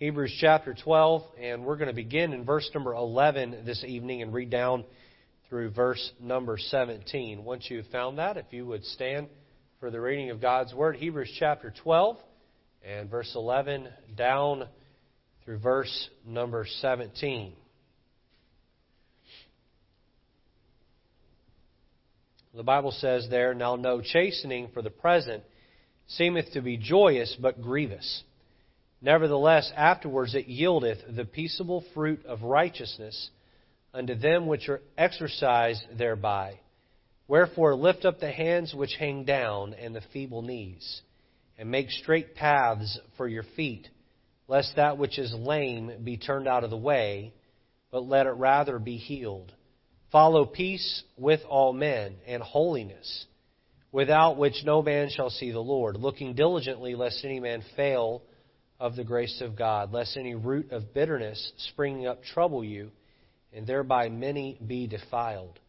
Hebrews chapter 12, and we're going to begin in verse number 11 this evening and read down through verse number 17. Once you've found that, if you would stand for the reading of God's Word, Hebrews chapter 12 and verse 11 down through verse number 17. The Bible says there, Now no chastening for the present seemeth to be joyous, but grievous. Nevertheless, afterwards it yieldeth the peaceable fruit of righteousness unto them which are exercised thereby. Wherefore lift up the hands which hang down and the feeble knees, and make straight paths for your feet, lest that which is lame be turned out of the way, but let it rather be healed. Follow peace with all men and holiness, without which no man shall see the Lord, looking diligently lest any man fail of the grace of God, lest any root of bitterness springing up trouble you, and thereby many be defiled.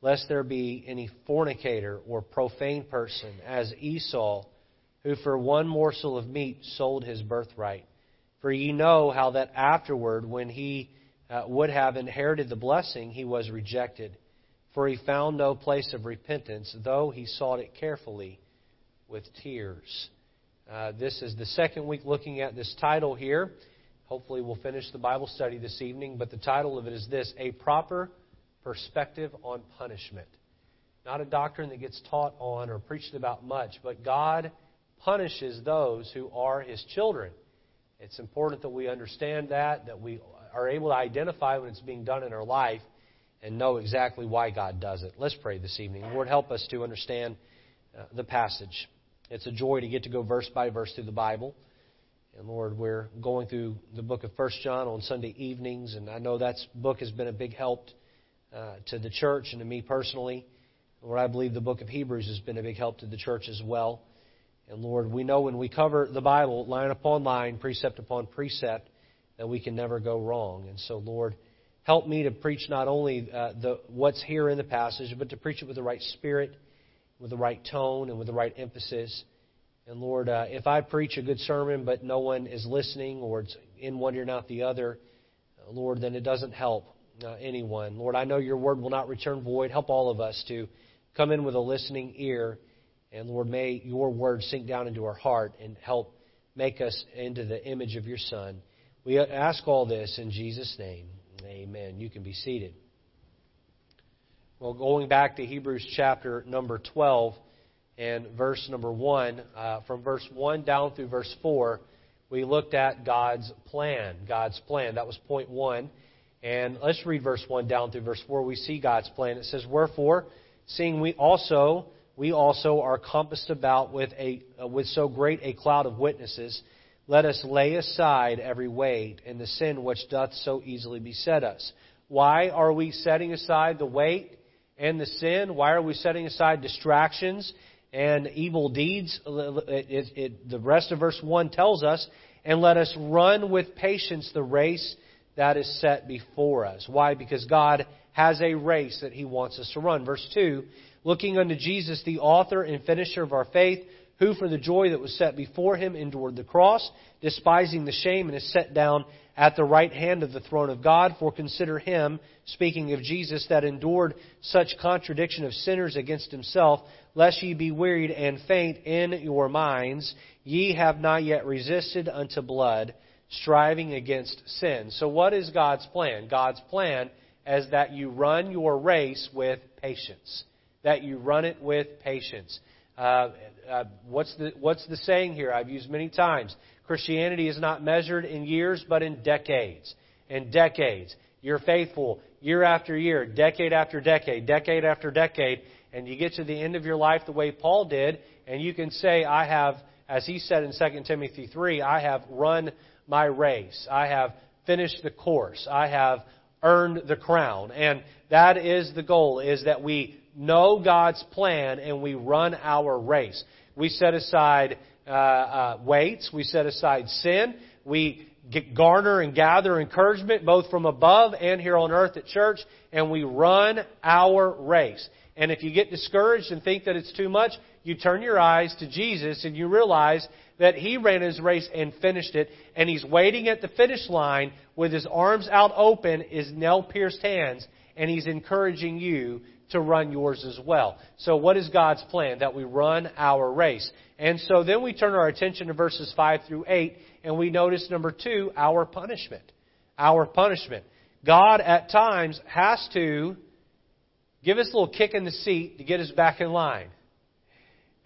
Lest there be any fornicator or profane person, as Esau, who for one morsel of meat sold his birthright. For ye know how that afterward, when he uh, would have inherited the blessing, he was rejected. For he found no place of repentance, though he sought it carefully with tears. Uh, this is the second week looking at this title here. Hopefully, we'll finish the Bible study this evening, but the title of it is this A Proper Perspective on Punishment. Not a doctrine that gets taught on or preached about much, but God punishes those who are His children. It's important that we understand that, that we are able to identify when it's being done in our life and know exactly why God does it. Let's pray this evening. Lord, help us to understand uh, the passage. It's a joy to get to go verse by verse through the Bible. And Lord, we're going through the book of First John on Sunday evenings, and I know that book has been a big help uh, to the church and to me personally. Lord, I believe the book of Hebrews has been a big help to the church as well. And Lord, we know when we cover the Bible line upon line, precept upon precept, that we can never go wrong. And so, Lord, help me to preach not only uh, the, what's here in the passage, but to preach it with the right spirit with the right tone and with the right emphasis. And Lord, uh, if I preach a good sermon but no one is listening or it's in one ear not the other, uh, Lord, then it doesn't help uh, anyone. Lord, I know your word will not return void. Help all of us to come in with a listening ear. And Lord, may your word sink down into our heart and help make us into the image of your Son. We ask all this in Jesus' name. Amen. You can be seated. Well, going back to Hebrews chapter number 12 and verse number 1, uh, from verse 1 down through verse 4, we looked at God's plan. God's plan. That was point 1. And let's read verse 1 down through verse 4. We see God's plan. It says, Wherefore, seeing we also, we also are compassed about with, a, uh, with so great a cloud of witnesses, let us lay aside every weight and the sin which doth so easily beset us. Why are we setting aside the weight and the sin? Why are we setting aside distractions and evil deeds? It, it, the rest of verse 1 tells us, and let us run with patience the race that is set before us. Why? Because God has a race that He wants us to run. Verse 2 Looking unto Jesus, the author and finisher of our faith, who for the joy that was set before him endured the cross, despising the shame, and is set down at the right hand of the throne of God. For consider him, speaking of Jesus, that endured such contradiction of sinners against himself, lest ye be wearied and faint in your minds. Ye have not yet resisted unto blood, striving against sin. So, what is God's plan? God's plan is that you run your race with patience. That you run it with patience. Uh, uh, what's, the, what's the saying here? I've used many times. Christianity is not measured in years, but in decades. In decades. You're faithful year after year, decade after decade, decade after decade, and you get to the end of your life the way Paul did, and you can say, I have, as he said in 2 Timothy 3, I have run my race. I have finished the course. I have earned the crown. And that is the goal, is that we know God's plan and we run our race. We set aside uh, uh, weights. We set aside sin. We garner and gather encouragement both from above and here on earth at church, and we run our race. And if you get discouraged and think that it's too much, you turn your eyes to Jesus and you realize that He ran His race and finished it, and He's waiting at the finish line with His arms out open, His nail pierced hands, and He's encouraging you to run yours as well. So, what is God's plan? That we run our race. And so then we turn our attention to verses 5 through 8, and we notice number two, our punishment. Our punishment. God at times has to give us a little kick in the seat to get us back in line.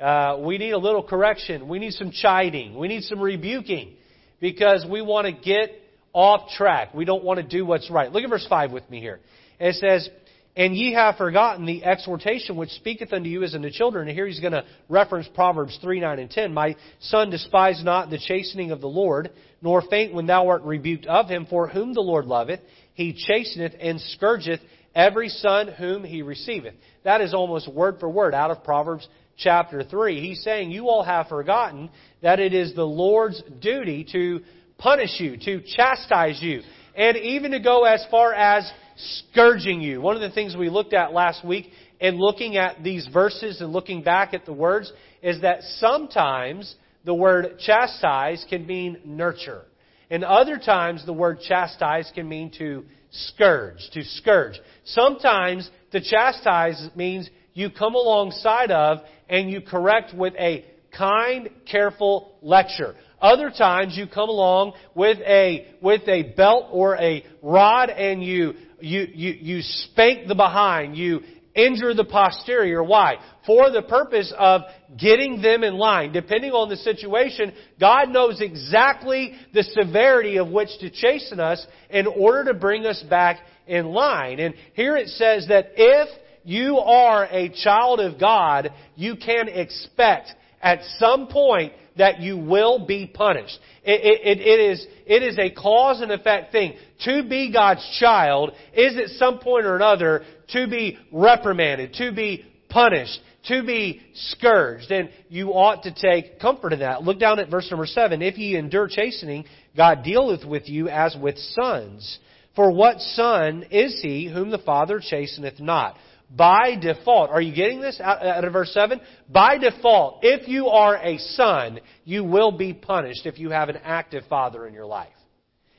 Uh, we need a little correction. We need some chiding. We need some rebuking because we want to get off track. We don't want to do what's right. Look at verse 5 with me here. It says, And ye have forgotten the exhortation which speaketh unto you as unto children. And here he's going to reference Proverbs 3, 9, and 10. My son, despise not the chastening of the Lord, nor faint when thou art rebuked of him. For whom the Lord loveth, he chasteneth and scourgeth every son whom he receiveth. That is almost word for word out of Proverbs chapter 3. He's saying, You all have forgotten that it is the Lord's duty to punish you, to chastise you, and even to go as far as scourging you. One of the things we looked at last week in looking at these verses and looking back at the words is that sometimes the word chastise can mean nurture. And other times the word chastise can mean to scourge, to scourge. Sometimes to chastise means you come alongside of and you correct with a kind, careful lecture. Other times you come along with a, with a belt or a rod and you, you, you, you spank the behind. You injure the posterior. Why? For the purpose of getting them in line. Depending on the situation, God knows exactly the severity of which to chasten us in order to bring us back in line. And here it says that if you are a child of God, you can expect at some point that you will be punished. It, it, it, is, it is a cause and effect thing. To be God's child is at some point or another to be reprimanded, to be punished, to be scourged. And you ought to take comfort in that. Look down at verse number 7. If ye endure chastening, God dealeth with you as with sons. For what son is he whom the Father chasteneth not? By default. Are you getting this out of verse 7? By default, if you are a son, you will be punished if you have an active father in your life.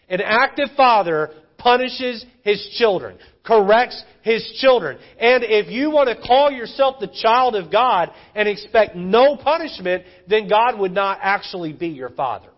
An active father punishes his children, corrects his children. And if you want to call yourself the child of God and expect no punishment, then God would not actually be your father.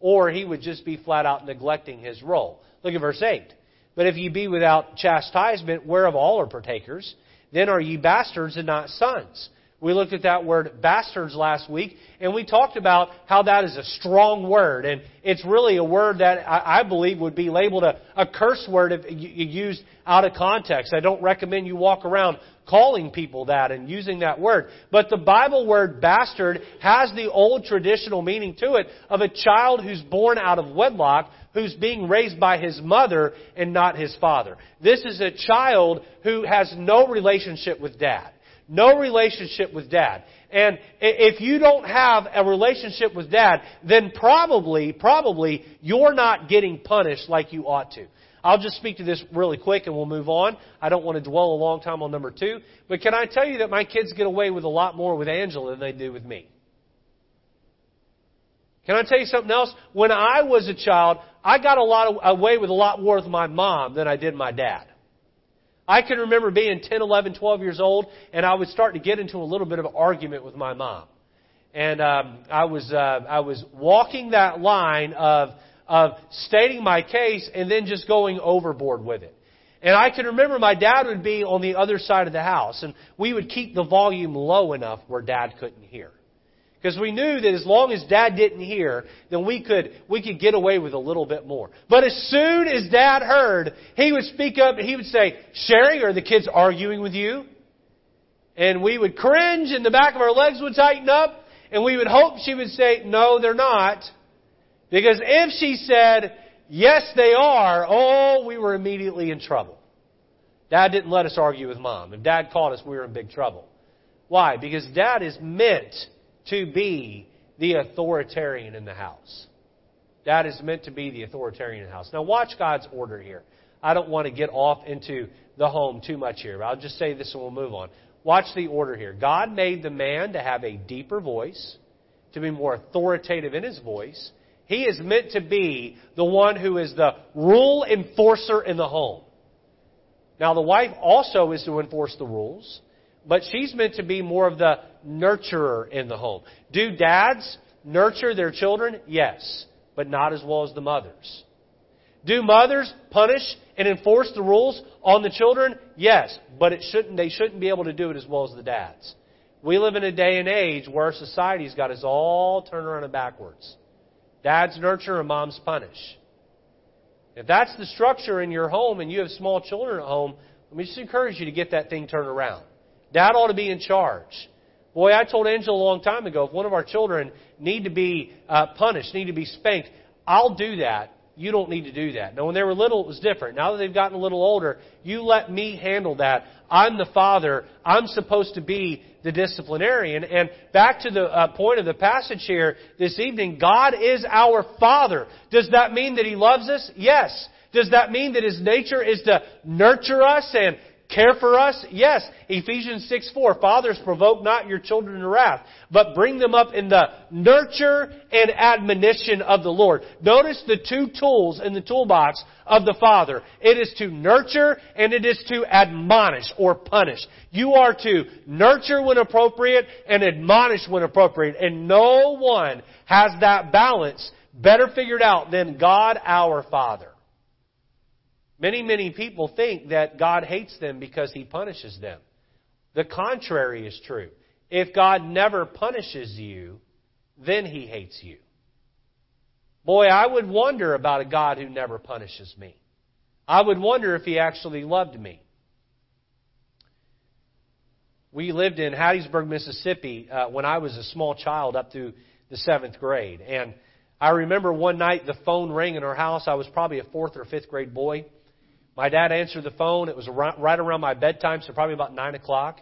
Or he would just be flat out neglecting his role. Look at verse 8. But if ye be without chastisement, whereof all are partakers, then are ye bastards and not sons. We looked at that word bastards last week, and we talked about how that is a strong word, and it's really a word that I I believe would be labeled a, a curse word if used out of context. I don't recommend you walk around calling people that and using that word. But the Bible word bastard has the old traditional meaning to it of a child who's born out of wedlock who's being raised by his mother and not his father. This is a child who has no relationship with dad. No relationship with dad. And if you don't have a relationship with dad, then probably, probably you're not getting punished like you ought to. I'll just speak to this really quick and we'll move on. I don't want to dwell a long time on number two. But can I tell you that my kids get away with a lot more with Angela than they do with me? Can I tell you something else? When I was a child, I got a lot of, away with a lot more with my mom than I did my dad. I can remember being 10, 11, 12 years old, and I would start to get into a little bit of an argument with my mom. And um, I was uh, I was walking that line of of stating my case and then just going overboard with it. And I can remember my dad would be on the other side of the house, and we would keep the volume low enough where dad couldn't hear. Because we knew that as long as dad didn't hear, then we could, we could get away with a little bit more. But as soon as dad heard, he would speak up and he would say, Sherry, are the kids arguing with you? And we would cringe and the back of our legs would tighten up and we would hope she would say, no, they're not. Because if she said, yes, they are, oh, we were immediately in trouble. Dad didn't let us argue with mom. If dad caught us, we were in big trouble. Why? Because dad is meant to be the authoritarian in the house. Dad is meant to be the authoritarian in the house. Now watch God's order here. I don't want to get off into the home too much here. but I'll just say this and we'll move on. watch the order here. God made the man to have a deeper voice, to be more authoritative in his voice. He is meant to be the one who is the rule enforcer in the home. Now, the wife also is to enforce the rules, but she's meant to be more of the nurturer in the home. Do dads nurture their children? Yes, but not as well as the mothers. Do mothers punish and enforce the rules on the children? Yes, but it shouldn't, they shouldn't be able to do it as well as the dads. We live in a day and age where our society's got us all turned around and backwards. Dads nurture and moms punish. If that's the structure in your home and you have small children at home, let me just encourage you to get that thing turned around. Dad ought to be in charge. Boy, I told Angela a long time ago, if one of our children need to be uh, punished, need to be spanked, I'll do that. You don't need to do that. Now, when they were little, it was different. Now that they've gotten a little older, you let me handle that. I'm the father. I'm supposed to be the disciplinarian. And back to the uh, point of the passage here this evening, God is our Father. Does that mean that He loves us? Yes. Does that mean that His nature is to nurture us and care for us? Yes. Ephesians 6 4. Fathers, provoke not your children to wrath, but bring them up in the nurture and admonition of the Lord. Notice the two tools in the toolbox of the Father. It is to nurture and it is to admonish or punish. You are to nurture when appropriate and admonish when appropriate. And no one has that balance better figured out than God our Father. Many, many people think that God hates them because He punishes them. The contrary is true. If God never punishes you, then He hates you. Boy, I would wonder about a God who never punishes me. I would wonder if He actually loved me. We lived in Hattiesburg, Mississippi uh, when I was a small child up through the seventh grade. And I remember one night the phone rang in our house. I was probably a fourth or fifth grade boy. My dad answered the phone. It was right around my bedtime, so probably about 9 o'clock.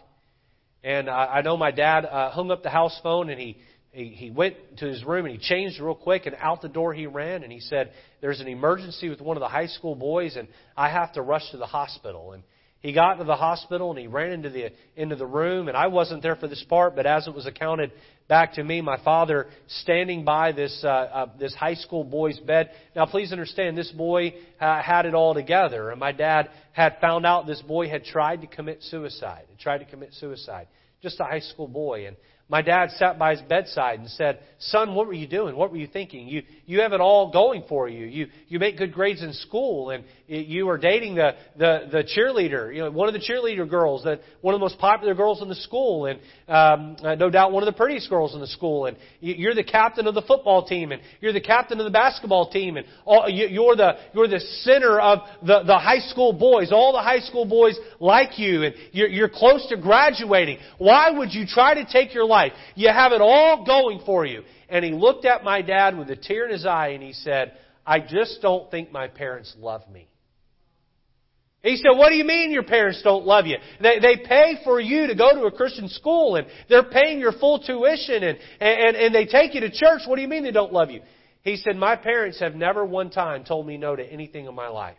And I know my dad uh, hung up the house phone and he, he, he went to his room and he changed real quick and out the door he ran and he said, There's an emergency with one of the high school boys and I have to rush to the hospital. And he got to the hospital and he ran into the into the room and I wasn't there for this part, but as it was accounted back to me, my father standing by this uh, uh, this high school boy's bed. Now, please understand, this boy uh, had it all together, and my dad had found out this boy had tried to commit suicide. Tried to commit suicide, just a high school boy, and my dad sat by his bedside and said, Son, what were you doing? What were you thinking? You, you have it all going for you. You, you make good grades in school and you are dating the, the, the cheerleader, you know, one of the cheerleader girls, that, one of the most popular girls in the school and, um, uh, no doubt one of the prettiest girls in the school and you're the captain of the football team and you're the captain of the basketball team and all, you're the, you're the center of the, the high school boys. All the high school boys like you and you're, you're close to graduating. Why would you try to take your life life. You have it all going for you. And he looked at my dad with a tear in his eye and he said, I just don't think my parents love me. He said, What do you mean your parents don't love you? They, they pay for you to go to a Christian school and they're paying your full tuition and, and, and they take you to church. What do you mean they don't love you? He said, My parents have never one time told me no to anything in my life.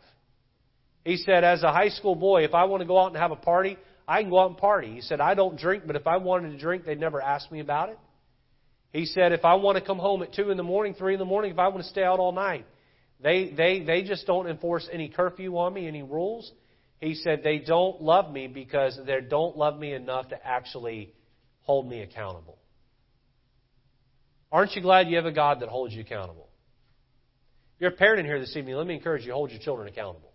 He said, As a high school boy, if I want to go out and have a party, I can go out and party. He said, I don't drink, but if I wanted to drink, they'd never ask me about it. He said, if I want to come home at 2 in the morning, 3 in the morning, if I want to stay out all night, they, they, they just don't enforce any curfew on me, any rules. He said, they don't love me because they don't love me enough to actually hold me accountable. Aren't you glad you have a God that holds you accountable? You're a parent in here this evening, let me encourage you hold your children accountable.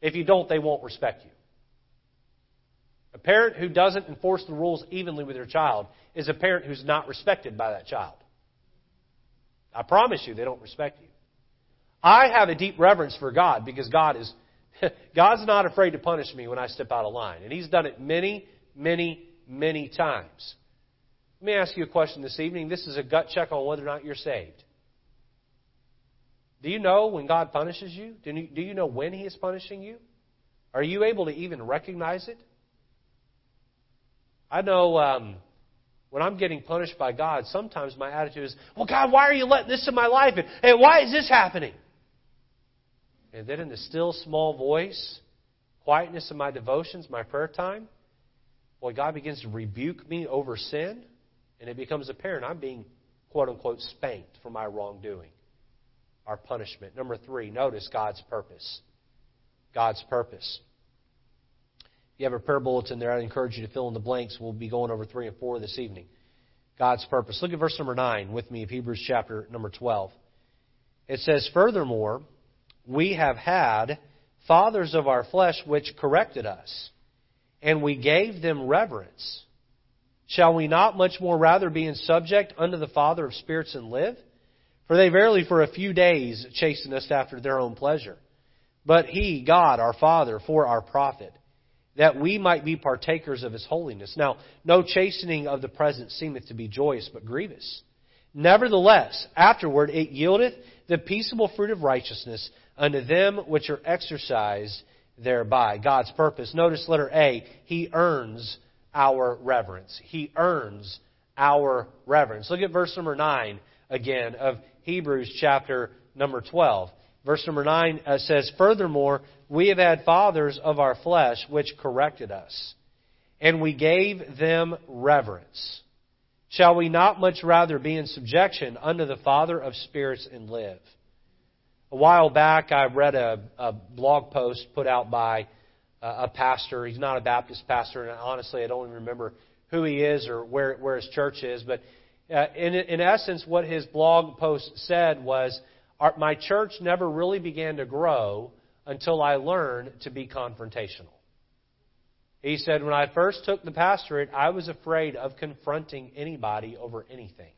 If you don't, they won't respect you. A parent who doesn't enforce the rules evenly with their child is a parent who's not respected by that child. I promise you, they don't respect you. I have a deep reverence for God because God is God's not afraid to punish me when I step out of line, and He's done it many, many, many times. Let me ask you a question this evening. This is a gut check on whether or not you're saved. Do you know when God punishes you? Do you, do you know when He is punishing you? Are you able to even recognize it? I know um, when I'm getting punished by God, sometimes my attitude is, well, God, why are you letting this in my life? And, and why is this happening? And then in the still small voice, quietness of my devotions, my prayer time, Boy, God begins to rebuke me over sin, and it becomes apparent I'm being, quote unquote, spanked for my wrongdoing. Our punishment. Number three, notice God's purpose. God's purpose. You have a prayer bulletin there, I'd encourage you to fill in the blanks. We'll be going over three and four this evening. God's purpose. Look at verse number 9 with me of Hebrews chapter number 12. It says, Furthermore, we have had fathers of our flesh which corrected us, and we gave them reverence. Shall we not much more rather be in subject unto the Father of spirits and live? For they verily for a few days chasten us after their own pleasure. But he, God, our Father, for our profit that we might be partakers of his holiness. Now, no chastening of the present seemeth to be joyous, but grievous. Nevertheless, afterward it yieldeth the peaceable fruit of righteousness unto them which are exercised thereby. God's purpose. Notice letter A, he earns our reverence. He earns our reverence. Look at verse number 9 again of Hebrews chapter number 12. Verse number 9 uh, says, Furthermore, we have had fathers of our flesh which corrected us, and we gave them reverence. Shall we not much rather be in subjection unto the Father of spirits and live? A while back, I read a, a blog post put out by a pastor. He's not a Baptist pastor, and honestly, I don't even remember who he is or where, where his church is. But uh, in, in essence, what his blog post said was our, my church never really began to grow until I learned to be confrontational. He said, When I first took the pastorate, I was afraid of confronting anybody over anything.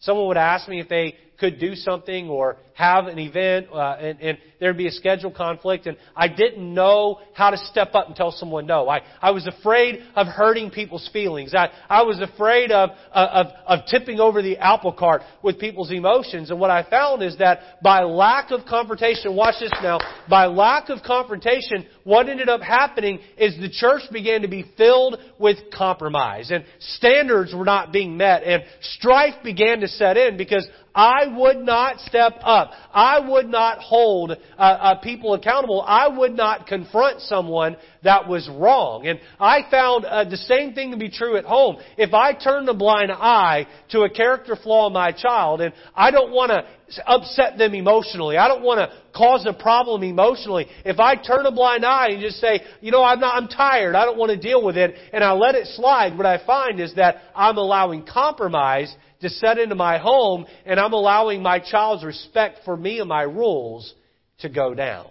Someone would ask me if they could do something or have an event, uh, and, and there'd be a schedule conflict, and I didn't know how to step up and tell someone no. I, I was afraid of hurting people's feelings. I, I was afraid of, of, of tipping over the apple cart with people's emotions. And what I found is that by lack of confrontation, watch this now, by lack of confrontation, what ended up happening is the church began to be filled with compromise, and standards were not being met, and strife began to set in because I would not step up. I would not hold uh, uh, people accountable. I would not confront someone that was wrong. And I found uh, the same thing to be true at home. If I turn a blind eye to a character flaw in my child, and I don't want to upset them emotionally, I don't want to cause a problem emotionally. If I turn a blind eye and just say, you know, I'm not, I'm tired, I don't want to deal with it, and I let it slide, what I find is that I'm allowing compromise to set into my home, and I'm allowing my child's respect for me and my rules to go down.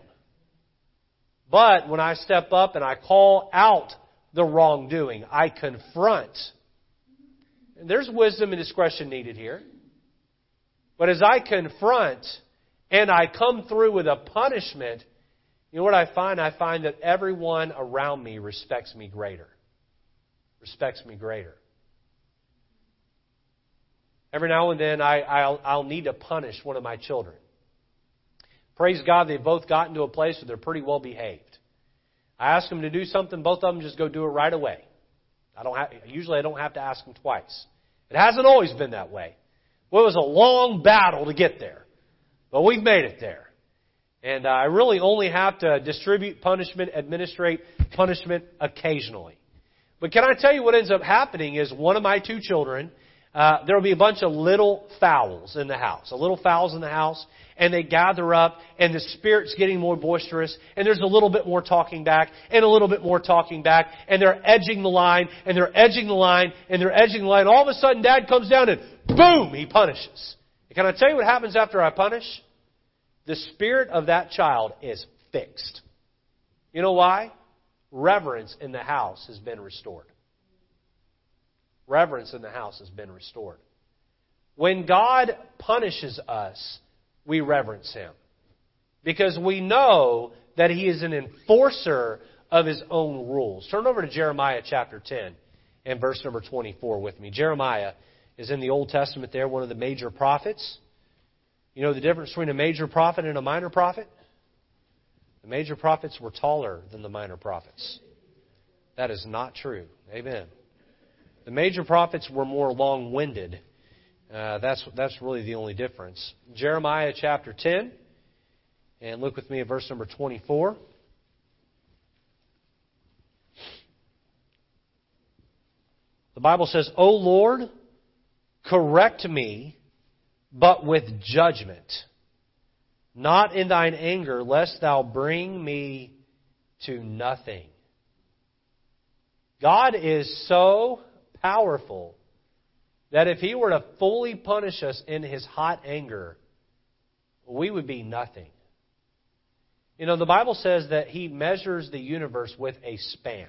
But when I step up and I call out the wrongdoing, I confront. And there's wisdom and discretion needed here. But as I confront and I come through with a punishment, you know what I find? I find that everyone around me respects me greater. Respects me greater. Every now and then, I, I'll, I'll need to punish one of my children. Praise God, they've both gotten to a place where they're pretty well behaved. I ask them to do something, both of them just go do it right away. I don't have, usually I don't have to ask them twice. It hasn't always been that way. Well, it was a long battle to get there, but we've made it there. And uh, I really only have to distribute punishment, administrate punishment occasionally. But can I tell you what ends up happening is one of my two children uh, there will be a bunch of little fowls in the house, a little fowls in the house, and they gather up, and the spirit's getting more boisterous, and there's a little bit more talking back, and a little bit more talking back, and they're edging the line, and they're edging the line, and they're edging the line. All of a sudden, Dad comes down and boom, he punishes. And can I tell you what happens after I punish? The spirit of that child is fixed. You know why? Reverence in the house has been restored reverence in the house has been restored. When God punishes us, we reverence Him. Because we know that He is an enforcer of His own rules. Turn over to Jeremiah chapter 10 and verse number 24 with me. Jeremiah is in the Old Testament there, one of the major prophets. You know the difference between a major prophet and a minor prophet? The major prophets were taller than the minor prophets. That is not true. Amen. The major prophets were more long winded. Uh, that's, that's really the only difference. Jeremiah chapter 10, and look with me at verse number 24. The Bible says, O Lord, correct me, but with judgment, not in thine anger, lest thou bring me to nothing. God is so powerful that if he were to fully punish us in his hot anger, we would be nothing. You know, the Bible says that he measures the universe with a span.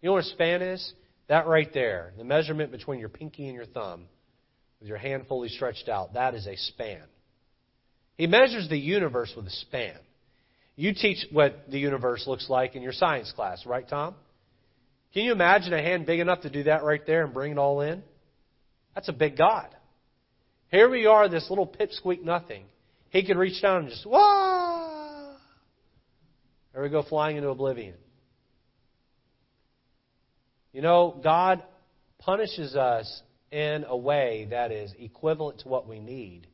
You know what a span is? That right there, the measurement between your pinky and your thumb, with your hand fully stretched out, that is a span. He measures the universe with a span. You teach what the universe looks like in your science class, right, Tom? Can you imagine a hand big enough to do that right there and bring it all in? That's a big God. Here we are, this little pipsqueak nothing. He could reach down and just, wah! There we go, flying into oblivion. You know, God punishes us in a way that is equivalent to what we need.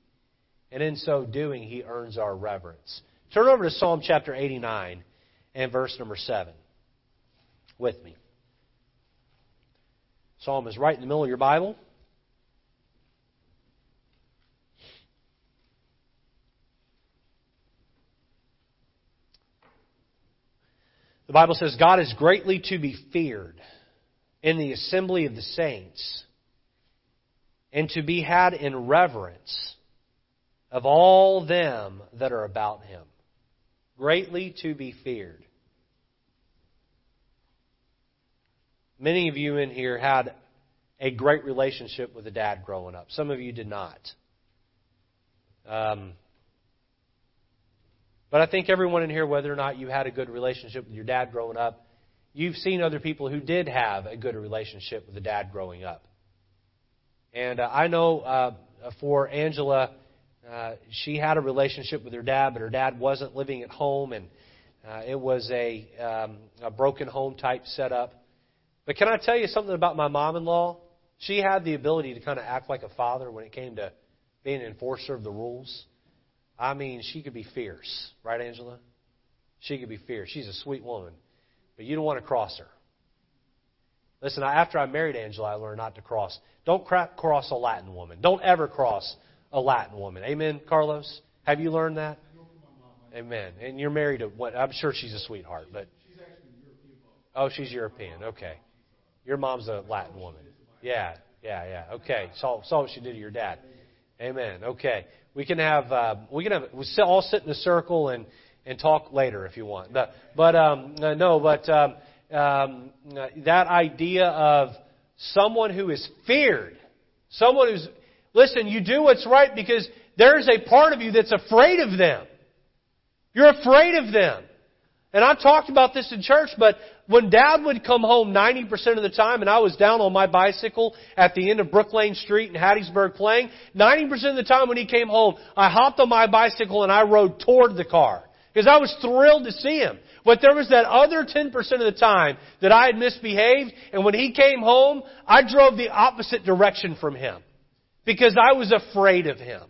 And in so doing, He earns our reverence. Turn over to Psalm chapter 89 and verse number 7 with me. Psalm is right in the middle of your Bible. The Bible says, God is greatly to be feared in the assembly of the saints and to be had in reverence of all them that are about him. Greatly to be feared. Many of you in here had a great relationship with a dad growing up. Some of you did not. Um, but I think everyone in here, whether or not you had a good relationship with your dad growing up, you've seen other people who did have a good relationship with a dad growing up. And uh, I know uh, for Angela, uh, she had a relationship with her dad, but her dad wasn't living at home, and uh, it was a, um, a broken home type setup. But can I tell you something about my mom in law? She had the ability to kind of act like a father when it came to being an enforcer of the rules. I mean, she could be fierce, right, Angela? She could be fierce. She's a sweet woman, but you don't want to cross her. Listen, after I married Angela, I learned not to cross. Don't cross a Latin woman. Don't ever cross a Latin woman. Amen, Carlos? Have you learned that? Amen. And you're married to what? I'm sure she's a sweetheart, but. Oh, she's European. Okay. Your mom's a Latin woman. Yeah, yeah, yeah. Okay. Saw, saw what she did to your dad. Amen. Okay. We can have uh, we can have we all sit in a circle and and talk later if you want. But but um, no, but um, um, that idea of someone who is feared, someone who's listen. You do what's right because there's a part of you that's afraid of them. You're afraid of them. And I've talked about this in church, but when Dad would come home 90% of the time, and I was down on my bicycle at the end of Brook Lane Street in Hattiesburg playing, 90% of the time when he came home, I hopped on my bicycle and I rode toward the car. Because I was thrilled to see him. But there was that other 10% of the time that I had misbehaved, and when he came home, I drove the opposite direction from him. Because I was afraid of him.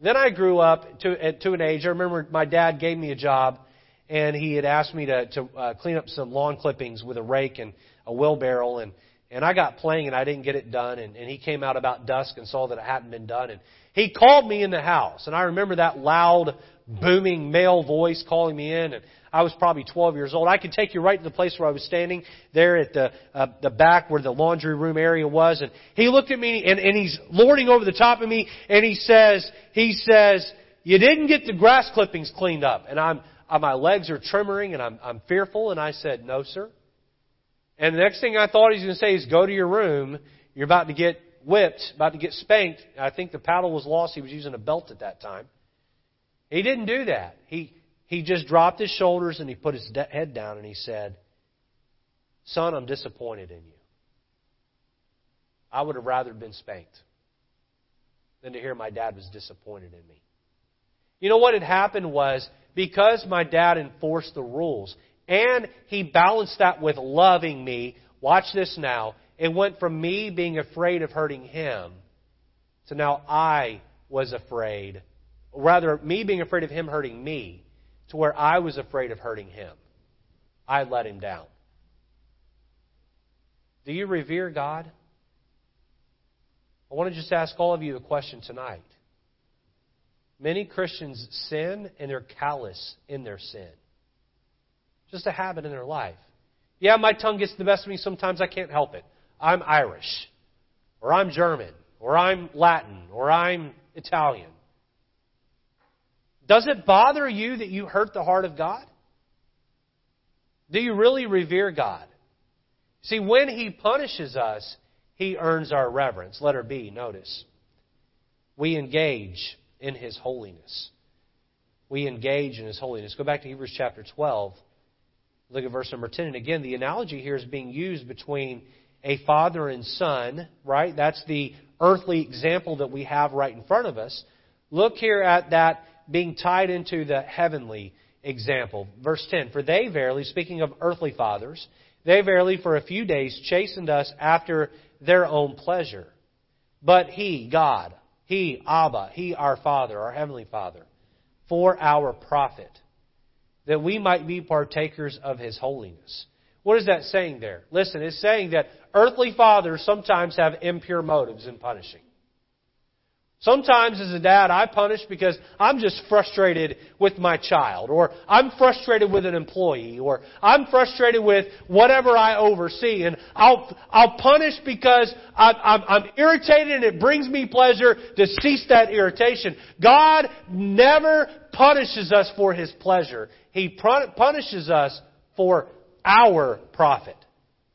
Then I grew up to, to an age, I remember my dad gave me a job and he had asked me to, to uh, clean up some lawn clippings with a rake and a wheelbarrow, and and I got playing and I didn't get it done, and, and he came out about dusk and saw that it hadn't been done, and he called me in the house, and I remember that loud, booming male voice calling me in, and I was probably 12 years old. I could take you right to the place where I was standing there at the uh, the back where the laundry room area was, and he looked at me and, and he's lording over the top of me, and he says he says. You didn't get the grass clippings cleaned up. And I'm, uh, my legs are trembling and I'm, I'm fearful. And I said, no, sir. And the next thing I thought he was going to say is, go to your room. You're about to get whipped, about to get spanked. I think the paddle was lost. He was using a belt at that time. He didn't do that. He, he just dropped his shoulders and he put his head down and he said, Son, I'm disappointed in you. I would have rather been spanked than to hear my dad was disappointed in me. You know what had happened was because my dad enforced the rules and he balanced that with loving me, watch this now, it went from me being afraid of hurting him to now I was afraid, rather, me being afraid of him hurting me to where I was afraid of hurting him. I let him down. Do you revere God? I want to just ask all of you a question tonight. Many Christians sin and they're callous in their sin. Just a habit in their life. Yeah, my tongue gets the best of me. Sometimes I can't help it. I'm Irish, or I'm German, or I'm Latin, or I'm Italian. Does it bother you that you hurt the heart of God? Do you really revere God? See, when He punishes us, He earns our reverence. Letter B, notice. We engage in His holiness. We engage in His holiness. Go back to Hebrews chapter 12. Look at verse number 10. And again, the analogy here is being used between a father and son, right? That's the earthly example that we have right in front of us. Look here at that being tied into the heavenly example. Verse 10 For they verily, speaking of earthly fathers, they verily for a few days chastened us after their own pleasure. But He, God, He, Abba, He, our Father, our Heavenly Father, for our profit, that we might be partakers of His holiness. What is that saying there? Listen, it's saying that earthly fathers sometimes have impure motives in punishing. Sometimes as a dad, I punish because I'm just frustrated with my child, or I'm frustrated with an employee, or I'm frustrated with whatever I oversee, and I'll, I'll punish because I'm, I'm, I'm irritated and it brings me pleasure to cease that irritation. God never punishes us for His pleasure. He punishes us for our profit.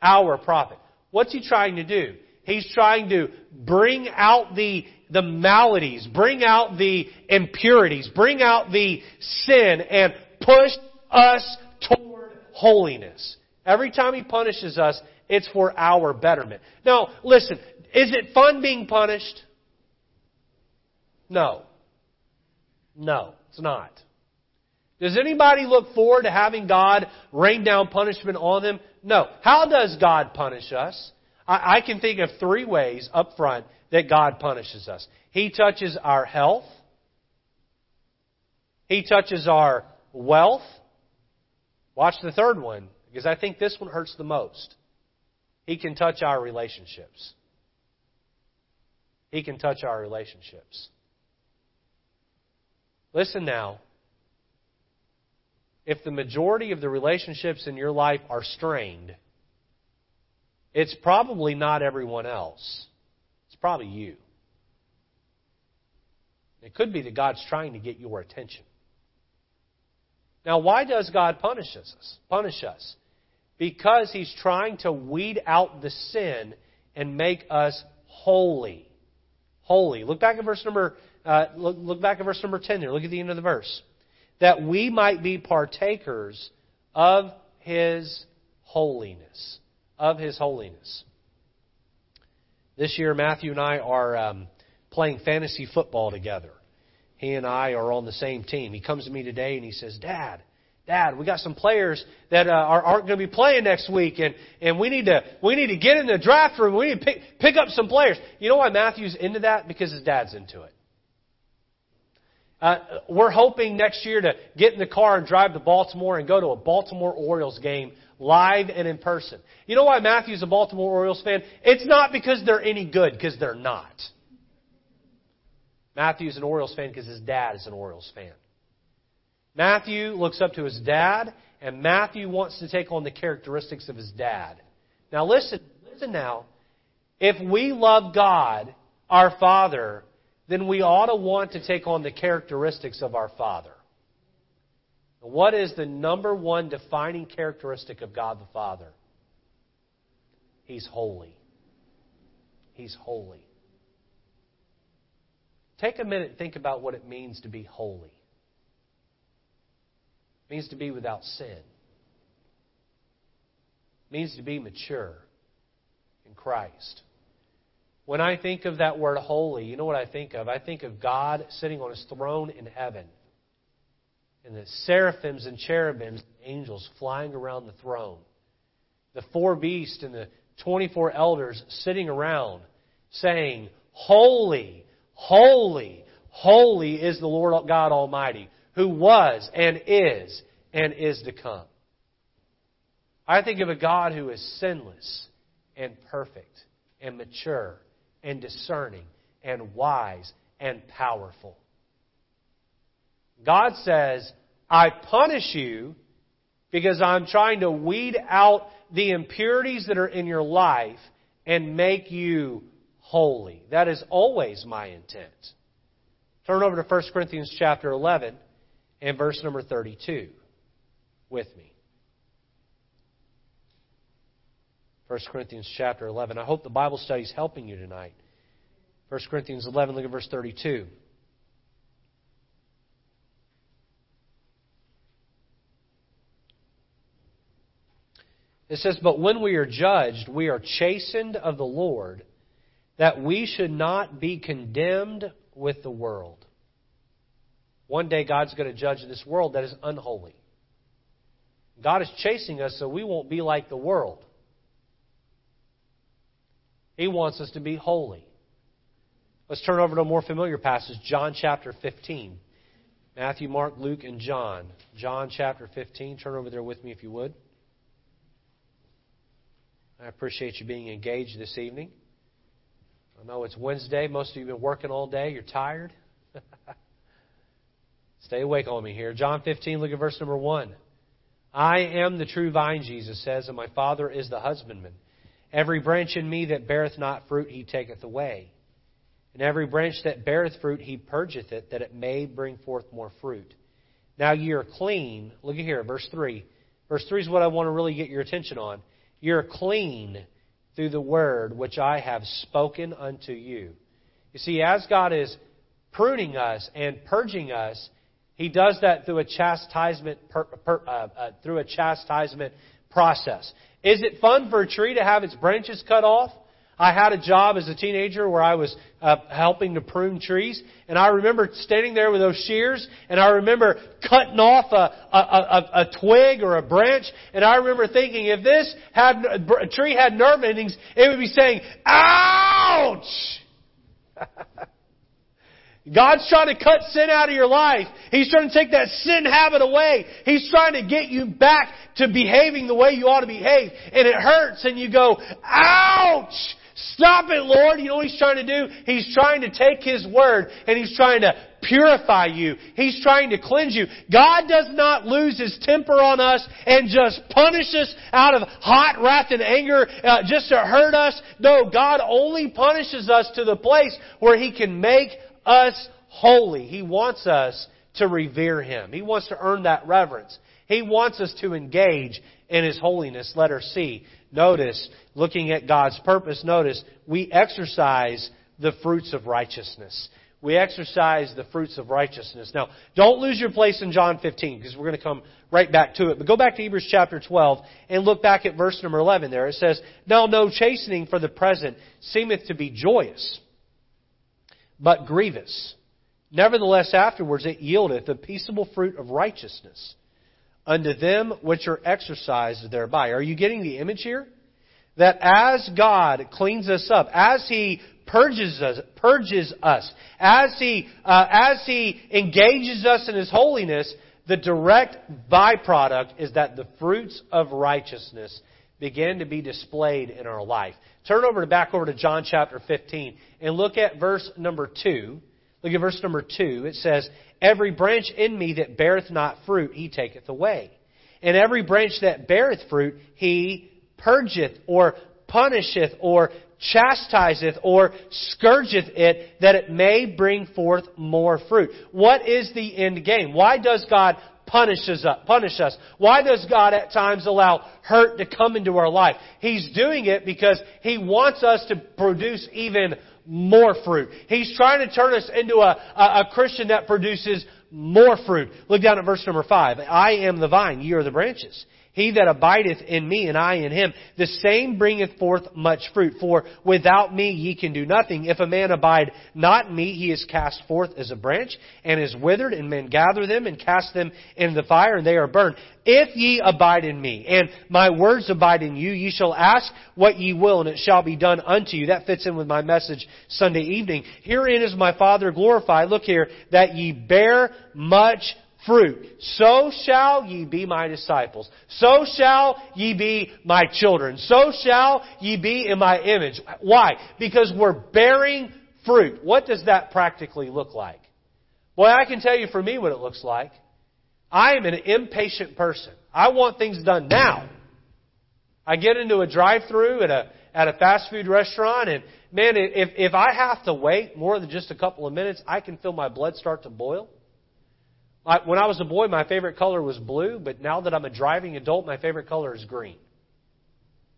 Our profit. What's He trying to do? He's trying to bring out the the maladies, bring out the impurities, bring out the sin, and push us toward holiness. Every time He punishes us, it's for our betterment. Now, listen, is it fun being punished? No. No, it's not. Does anybody look forward to having God rain down punishment on them? No. How does God punish us? I, I can think of three ways up front that God punishes us. He touches our health. He touches our wealth. Watch the third one, because I think this one hurts the most. He can touch our relationships. He can touch our relationships. Listen now. If the majority of the relationships in your life are strained, it's probably not everyone else. It's probably you. It could be that God's trying to get your attention. Now, why does God punish us? Punish us? Because He's trying to weed out the sin and make us holy. Holy. Look back at verse number. Uh, look, look back at verse number ten there. Look at the end of the verse. That we might be partakers of His holiness. Of His holiness. This year, Matthew and I are um, playing fantasy football together. He and I are on the same team. He comes to me today and he says, Dad, Dad, we got some players that uh, are, aren't going to be playing next week, and, and we need to we need to get in the draft room. We need to pick pick up some players. You know why Matthew's into that? Because his dad's into it. Uh, we're hoping next year to get in the car and drive to Baltimore and go to a Baltimore Orioles game live and in person. You know why Matthew's a Baltimore Orioles fan? It's not because they're any good, because they're not. Matthew's an Orioles fan because his dad is an Orioles fan. Matthew looks up to his dad, and Matthew wants to take on the characteristics of his dad. Now listen, listen now. If we love God, our Father, then we ought to want to take on the characteristics of our Father. What is the number one defining characteristic of God the Father? He's holy. He's holy. Take a minute and think about what it means to be holy. It means to be without sin. It means to be mature in Christ. When I think of that word holy, you know what I think of? I think of God sitting on his throne in heaven and the seraphims and cherubims, angels flying around the throne, the four beasts and the 24 elders sitting around saying, Holy, holy, holy is the Lord God Almighty, who was and is and is to come. I think of a God who is sinless and perfect and mature and discerning and wise and powerful. God says, I punish you because I'm trying to weed out the impurities that are in your life and make you holy. That is always my intent. Turn over to 1 Corinthians chapter 11 and verse number 32 with me. 1 Corinthians chapter 11. I hope the Bible study is helping you tonight. 1 Corinthians 11, look at verse 32. It says, But when we are judged, we are chastened of the Lord, that we should not be condemned with the world. One day God's going to judge this world that is unholy. God is chasing us so we won't be like the world. He wants us to be holy. Let's turn over to a more familiar passage, John chapter 15. Matthew, Mark, Luke, and John. John chapter 15. Turn over there with me if you would. I appreciate you being engaged this evening. I know it's Wednesday. Most of you have been working all day. You're tired. Stay awake on me here. John 15, look at verse number 1. I am the true vine, Jesus says, and my Father is the husbandman. Every branch in me that beareth not fruit, he taketh away. And every branch that beareth fruit, he purgeth it, that it may bring forth more fruit. Now ye are clean. Look at here, verse 3. Verse 3 is what I want to really get your attention on. You're clean through the word which I have spoken unto you. You see, as God is pruning us and purging us, He does that through a chastisement per, per, uh, uh, through a chastisement process. Is it fun for a tree to have its branches cut off? I had a job as a teenager where I was uh, helping to prune trees, and I remember standing there with those shears, and I remember cutting off a, a, a, a twig or a branch, and I remember thinking, if this had, a tree had nerve endings, it would be saying, "Ouch!" God's trying to cut sin out of your life. He's trying to take that sin habit away. He's trying to get you back to behaving the way you ought to behave. And it hurts and you go, ouch! Stop it, Lord. You know what He's trying to do? He's trying to take His Word and He's trying to purify you. He's trying to cleanse you. God does not lose His temper on us and just punish us out of hot wrath and anger uh, just to hurt us. No, God only punishes us to the place where He can make us holy. He wants us to revere Him. He wants to earn that reverence. He wants us to engage in His holiness. Letter C. Notice, looking at God's purpose, notice, we exercise the fruits of righteousness. We exercise the fruits of righteousness. Now, don't lose your place in John 15 because we're going to come right back to it. But go back to Hebrews chapter 12 and look back at verse number 11 there. It says, Now no chastening for the present seemeth to be joyous, but grievous. Nevertheless, afterwards it yieldeth the peaceable fruit of righteousness unto them which are exercised thereby. Are you getting the image here? That as God cleans us up, as He purges us, purges us, as He, uh, as He engages us in His holiness, the direct byproduct is that the fruits of righteousness begin to be displayed in our life. Turn over to back over to John chapter 15 and look at verse number 2. Look at verse number 2. It says, Every branch in me that beareth not fruit, he taketh away. And every branch that beareth fruit, he purgeth or punisheth or chastiseth or scourgeth it that it may bring forth more fruit. What is the end game? Why does God punish us, punish us? Why does God at times allow hurt to come into our life? He's doing it because He wants us to produce even more fruit. He's trying to turn us into a, a, a Christian that produces more fruit. Look down at verse number five. I am the vine, ye are the branches. He that abideth in me and I in him, the same bringeth forth much fruit. For without me ye can do nothing. If a man abide not in me, he is cast forth as a branch and is withered, and men gather them and cast them into the fire, and they are burned. If ye abide in me, and my words abide in you, ye shall ask what ye will, and it shall be done unto you. That fits in with my message Sunday evening. Herein is my Father glorified. Look here, that ye bear much fruit, so shall ye be my disciples. So shall ye be my children. So shall ye be in my image. Why? Because we're bearing fruit. What does that practically look like? Boy, I can tell you for me what it looks like. I am an impatient person. I want things done now. I get into a drive-through at a at a fast food restaurant and man, if if I have to wait more than just a couple of minutes, I can feel my blood start to boil. When I was a boy, my favorite color was blue, but now that I'm a driving adult, my favorite color is green.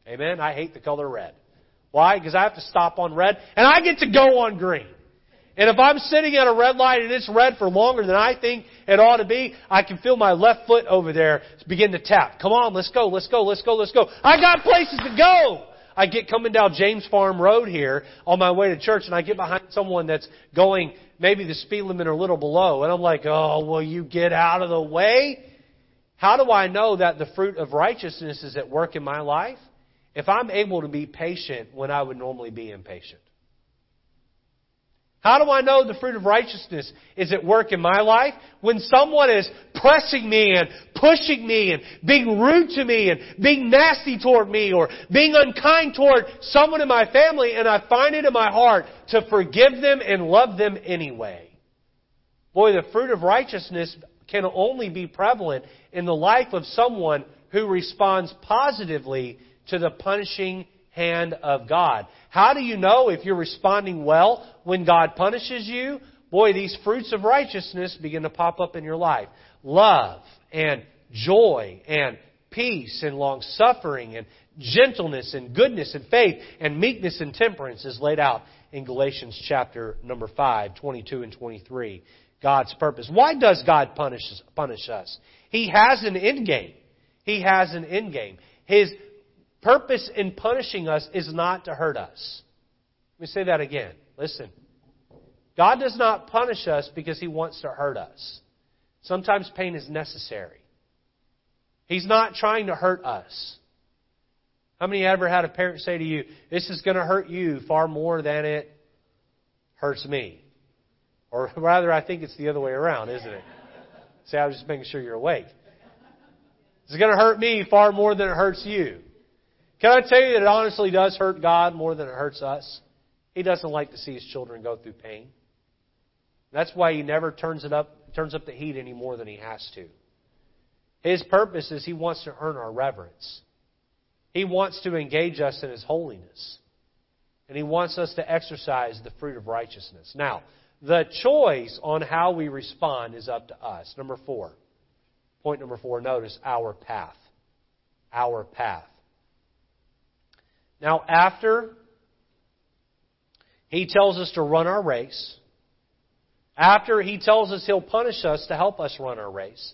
Amen. I hate the color red. Why? Because I have to stop on red and I get to go on green. And if I'm sitting at a red light and it's red for longer than I think it ought to be, I can feel my left foot over there begin to tap. Come on, let's go, let's go, let's go, let's go. I got places to go. I get coming down James Farm Road here on my way to church and I get behind someone that's going maybe the speed limit or a little below and I'm like, oh, will you get out of the way? How do I know that the fruit of righteousness is at work in my life? If I'm able to be patient when I would normally be impatient. How do I know the fruit of righteousness is at work in my life? When someone is pressing me and pushing me and being rude to me and being nasty toward me or being unkind toward someone in my family and I find it in my heart to forgive them and love them anyway. Boy, the fruit of righteousness can only be prevalent in the life of someone who responds positively to the punishing hand of God. How do you know if you're responding well when God punishes you? Boy, these fruits of righteousness begin to pop up in your life. Love and joy and peace and long suffering and gentleness and goodness and faith and meekness and temperance is laid out in Galatians chapter number 5, 22 and 23. God's purpose. Why does God punish, punish us? He has an end game. He has an end game. His purpose in punishing us is not to hurt us. Let me say that again. Listen. God does not punish us because He wants to hurt us. Sometimes pain is necessary. He's not trying to hurt us. How many ever had a parent say to you, This is going to hurt you far more than it hurts me? Or rather, I think it's the other way around, isn't it? See, I was just making sure you're awake. It's going to hurt me far more than it hurts you. Can I tell you that it honestly does hurt God more than it hurts us? He doesn't like to see his children go through pain. That's why he never turns it up, turns up the heat any more than he has to. His purpose is he wants to earn our reverence. He wants to engage us in his holiness. And he wants us to exercise the fruit of righteousness. Now, the choice on how we respond is up to us. Number four. Point number four, notice our path. Our path. Now, after he tells us to run our race, after he tells us he'll punish us to help us run our race,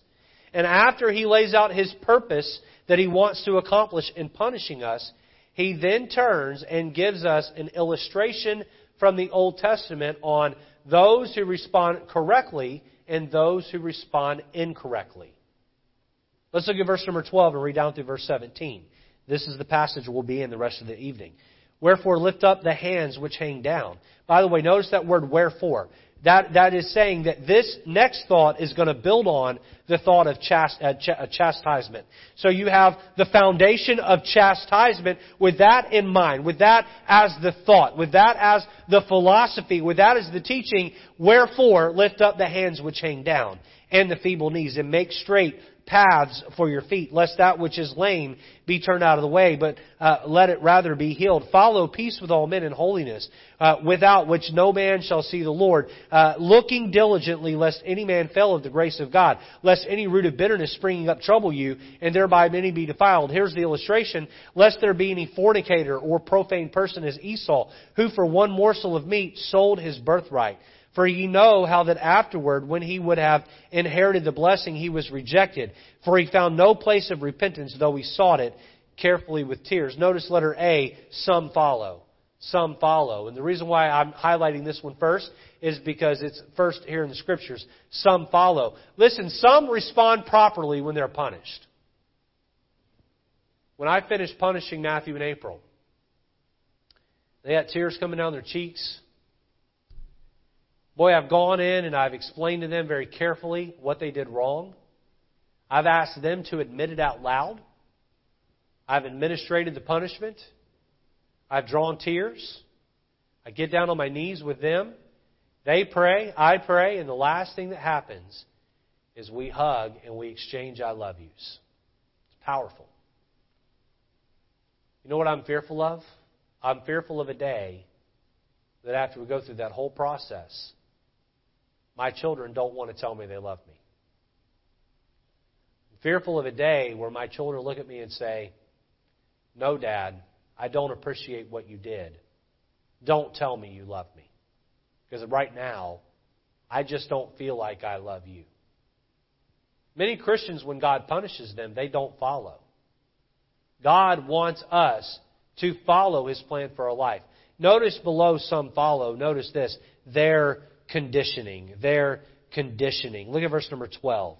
and after he lays out his purpose that he wants to accomplish in punishing us, he then turns and gives us an illustration from the Old Testament on those who respond correctly and those who respond incorrectly. Let's look at verse number 12 and read down through verse 17. This is the passage we'll be in the rest of the evening. Wherefore lift up the hands which hang down. By the way, notice that word wherefore. That, that is saying that this next thought is going to build on the thought of chast, uh, ch- uh, chastisement. So you have the foundation of chastisement with that in mind, with that as the thought, with that as the philosophy, with that as the teaching. Wherefore lift up the hands which hang down and the feeble knees and make straight paths for your feet, lest that which is lame be turned out of the way, but uh, let it rather be healed. Follow peace with all men in holiness, uh, without which no man shall see the Lord. Uh, looking diligently, lest any man fail of the grace of God, lest any root of bitterness springing up trouble you, and thereby many be defiled. Here's the illustration: lest there be any fornicator or profane person as Esau, who for one morsel of meat sold his birthright. For ye know how that afterward, when he would have inherited the blessing, he was rejected. For he found no place of repentance, though he sought it carefully with tears. Notice letter A, some follow. Some follow. And the reason why I'm highlighting this one first is because it's first here in the scriptures. Some follow. Listen, some respond properly when they're punished. When I finished punishing Matthew and April, they had tears coming down their cheeks. Boy, I've gone in and I've explained to them very carefully what they did wrong. I've asked them to admit it out loud. I've administrated the punishment. I've drawn tears. I get down on my knees with them. They pray, I pray, and the last thing that happens is we hug and we exchange I love yous. It's powerful. You know what I'm fearful of? I'm fearful of a day that after we go through that whole process, my children don't want to tell me they love me. I'm fearful of a day where my children look at me and say, No, Dad, I don't appreciate what you did. Don't tell me you love me. Because right now, I just don't feel like I love you. Many Christians, when God punishes them, they don't follow. God wants us to follow His plan for our life. Notice below some follow, notice this, their conditioning. Their conditioning. Look at verse number 12.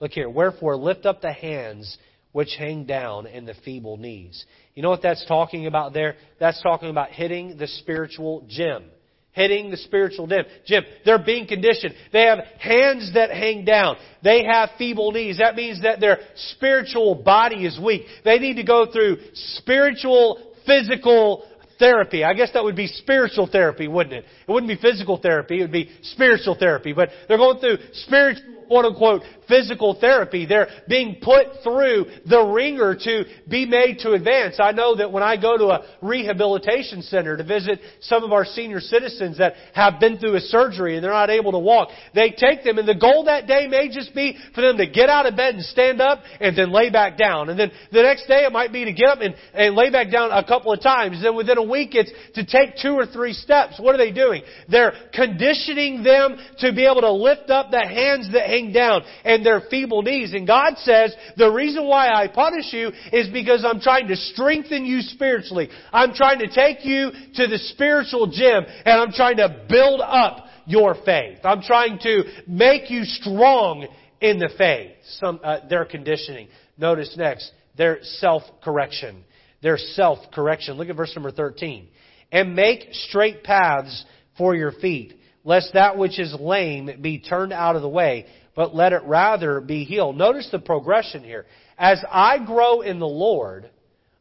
Look here. Wherefore, lift up the hands which hang down and the feeble knees. You know what that's talking about there? That's talking about hitting the spiritual gym. Hitting the spiritual gym. Gym. They're being conditioned. They have hands that hang down. They have feeble knees. That means that their spiritual body is weak. They need to go through spiritual, physical therapy. I guess that would be spiritual therapy, wouldn't it? It wouldn't be physical therapy. It would be spiritual therapy. But they're going through spiritual quote unquote physical therapy. They're being put through the wringer to be made to advance. I know that when I go to a rehabilitation center to visit some of our senior citizens that have been through a surgery and they're not able to walk, they take them and the goal that day may just be for them to get out of bed and stand up and then lay back down. And then the next day it might be to get up and, and lay back down a couple of times. Then within a week it's to take two or three steps. What are they doing? They're conditioning them to be able to lift up the hands that hang down and their feeble knees. And God says, the reason why I punish you is because I'm trying to strengthen you spiritually. I'm trying to take you to the spiritual gym and I'm trying to build up your faith. I'm trying to make you strong in the faith. Some, uh, their conditioning. Notice next, their self-correction. Their self-correction. Look at verse number 13. And make straight paths for your feet, lest that which is lame be turned out of the way, but let it rather be healed. Notice the progression here. As I grow in the Lord,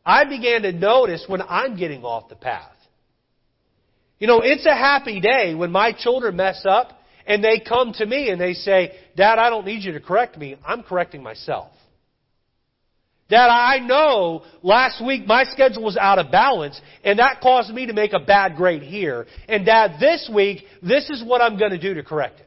I began to notice when I'm getting off the path. You know, it's a happy day when my children mess up and they come to me and they say, Dad, I don't need you to correct me. I'm correcting myself. Dad, I know last week my schedule was out of balance and that caused me to make a bad grade here. And Dad, this week, this is what I'm going to do to correct it.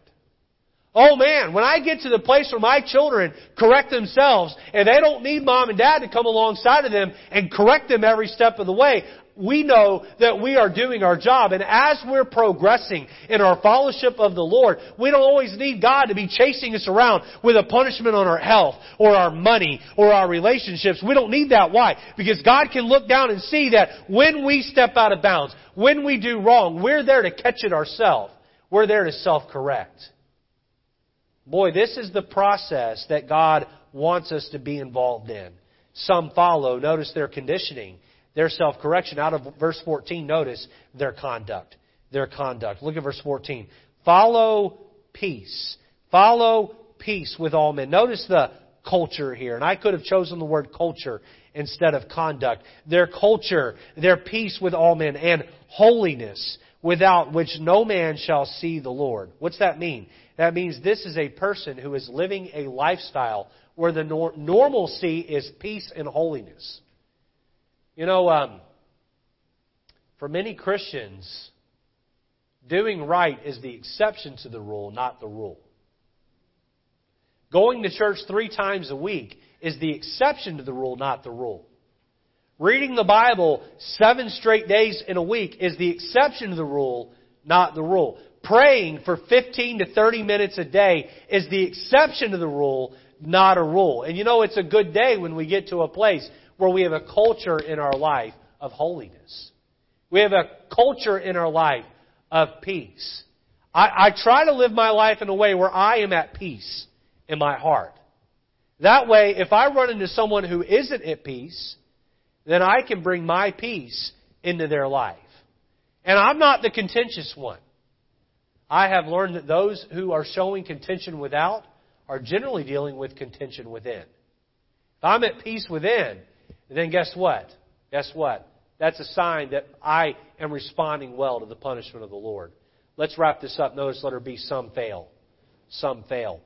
Oh man, when I get to the place where my children correct themselves and they don't need mom and dad to come alongside of them and correct them every step of the way, we know that we are doing our job. And as we're progressing in our fellowship of the Lord, we don't always need God to be chasing us around with a punishment on our health or our money or our relationships. We don't need that. Why? Because God can look down and see that when we step out of bounds, when we do wrong, we're there to catch it ourselves. We're there to self-correct. Boy, this is the process that God wants us to be involved in. Some follow. Notice their conditioning, their self correction. Out of verse 14, notice their conduct. Their conduct. Look at verse 14. Follow peace. Follow peace with all men. Notice the culture here. And I could have chosen the word culture instead of conduct. Their culture, their peace with all men, and holiness, without which no man shall see the Lord. What's that mean? That means this is a person who is living a lifestyle where the nor- normalcy is peace and holiness. You know, um, for many Christians, doing right is the exception to the rule, not the rule. Going to church three times a week is the exception to the rule, not the rule. Reading the Bible seven straight days in a week is the exception to the rule, not the rule praying for 15 to 30 minutes a day is the exception to the rule, not a rule. And you know, it's a good day when we get to a place where we have a culture in our life of holiness. We have a culture in our life of peace. I, I try to live my life in a way where I am at peace in my heart. That way, if I run into someone who isn't at peace, then I can bring my peace into their life. And I'm not the contentious one. I have learned that those who are showing contention without are generally dealing with contention within. If I'm at peace within, then guess what? Guess what? That's a sign that I am responding well to the punishment of the Lord. Let's wrap this up. Notice letter B, some fail. Some fail.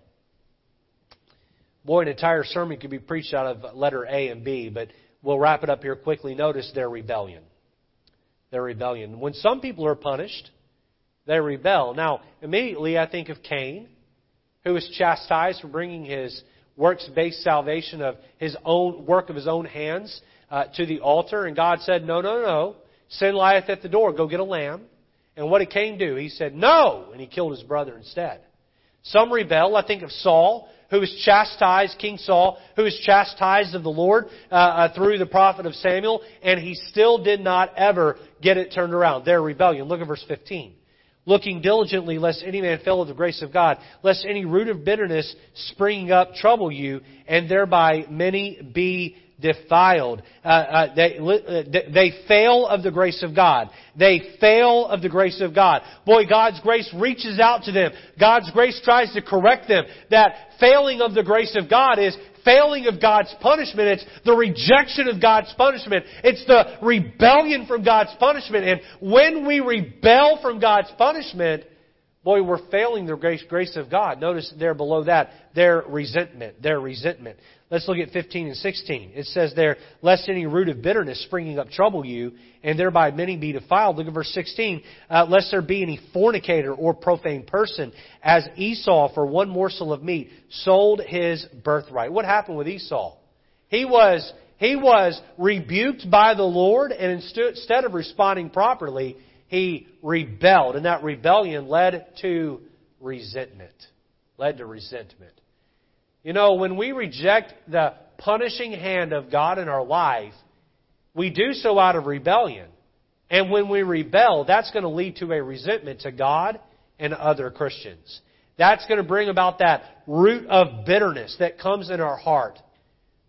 Boy, an entire sermon could be preached out of letter A and B, but we'll wrap it up here quickly. Notice their rebellion. Their rebellion. When some people are punished, they rebel. Now, immediately I think of Cain, who was chastised for bringing his works-based salvation of his own work of his own hands uh, to the altar, and God said, "No, no, no, sin lieth at the door. Go get a lamb." And what did Cain do? He said, "No," and he killed his brother instead. Some rebel. I think of Saul, who was chastised, King Saul, who was chastised of the Lord uh, uh, through the prophet of Samuel, and he still did not ever get it turned around. Their rebellion. Look at verse 15 looking diligently lest any man fail of the grace of God, lest any root of bitterness springing up trouble you, and thereby many be defiled. Uh, uh, they, uh, they fail of the grace of God. They fail of the grace of God. Boy, God's grace reaches out to them. God's grace tries to correct them. That failing of the grace of God is failing of God's punishment. It's the rejection of God's punishment. It's the rebellion from God's punishment. And when we rebel from God's punishment, boy, we're failing the grace, grace of God. Notice there below that, their resentment, their resentment. Let's look at 15 and 16. It says there, lest any root of bitterness springing up trouble you, and thereby many be defiled. Look at verse 16. Uh, lest there be any fornicator or profane person, as Esau for one morsel of meat sold his birthright. What happened with Esau? He was, he was rebuked by the Lord, and instead of responding properly, he rebelled. And that rebellion led to resentment. Led to resentment. You know, when we reject the punishing hand of God in our life, we do so out of rebellion. And when we rebel, that's going to lead to a resentment to God and other Christians. That's going to bring about that root of bitterness that comes in our heart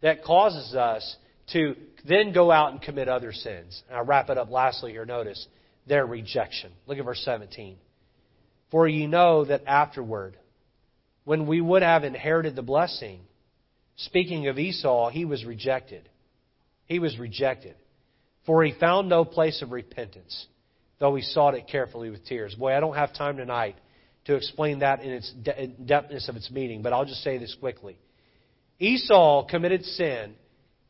that causes us to then go out and commit other sins. And I'll wrap it up lastly here. Notice their rejection. Look at verse 17. For ye know that afterward, when we would have inherited the blessing. Speaking of Esau, he was rejected. He was rejected. For he found no place of repentance, though he sought it carefully with tears. Boy, I don't have time tonight to explain that in its de- depthness of its meaning, but I'll just say this quickly. Esau committed sin.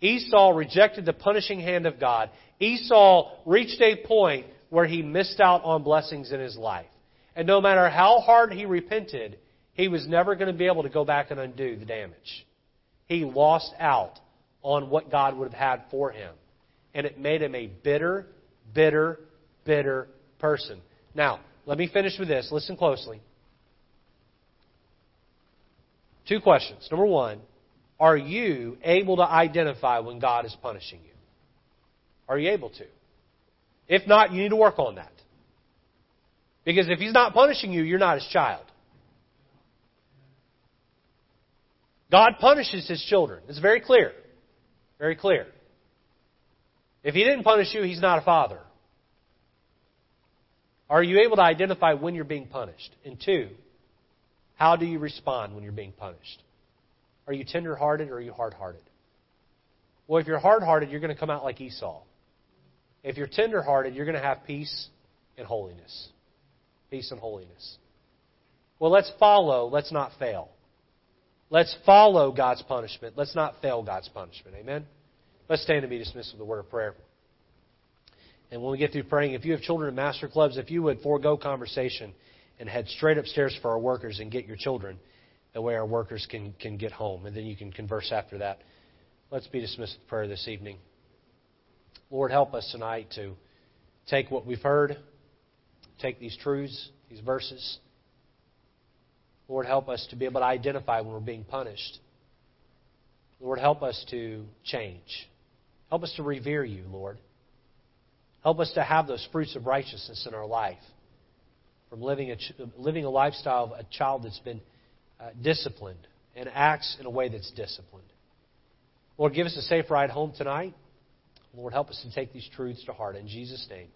Esau rejected the punishing hand of God. Esau reached a point where he missed out on blessings in his life. And no matter how hard he repented, he was never going to be able to go back and undo the damage. He lost out on what God would have had for him. And it made him a bitter, bitter, bitter person. Now, let me finish with this. Listen closely. Two questions. Number one, are you able to identify when God is punishing you? Are you able to? If not, you need to work on that. Because if He's not punishing you, you're not His child. God punishes his children. It's very clear. Very clear. If he didn't punish you, he's not a father. Are you able to identify when you're being punished? And two, how do you respond when you're being punished? Are you tender hearted or are you hard hearted? Well, if you're hard hearted, you're going to come out like Esau. If you're tender hearted, you're going to have peace and holiness. Peace and holiness. Well, let's follow, let's not fail. Let's follow God's punishment. Let's not fail God's punishment. Amen? Let's stand and be dismissed with a word of prayer. And when we get through praying, if you have children in master clubs, if you would forego conversation and head straight upstairs for our workers and get your children, that way our workers can, can get home. And then you can converse after that. Let's be dismissed with prayer this evening. Lord, help us tonight to take what we've heard, take these truths, these verses, Lord, help us to be able to identify when we're being punished. Lord, help us to change. Help us to revere you, Lord. Help us to have those fruits of righteousness in our life. From living a, living a lifestyle of a child that's been uh, disciplined and acts in a way that's disciplined. Lord, give us a safe ride home tonight. Lord, help us to take these truths to heart. In Jesus' name.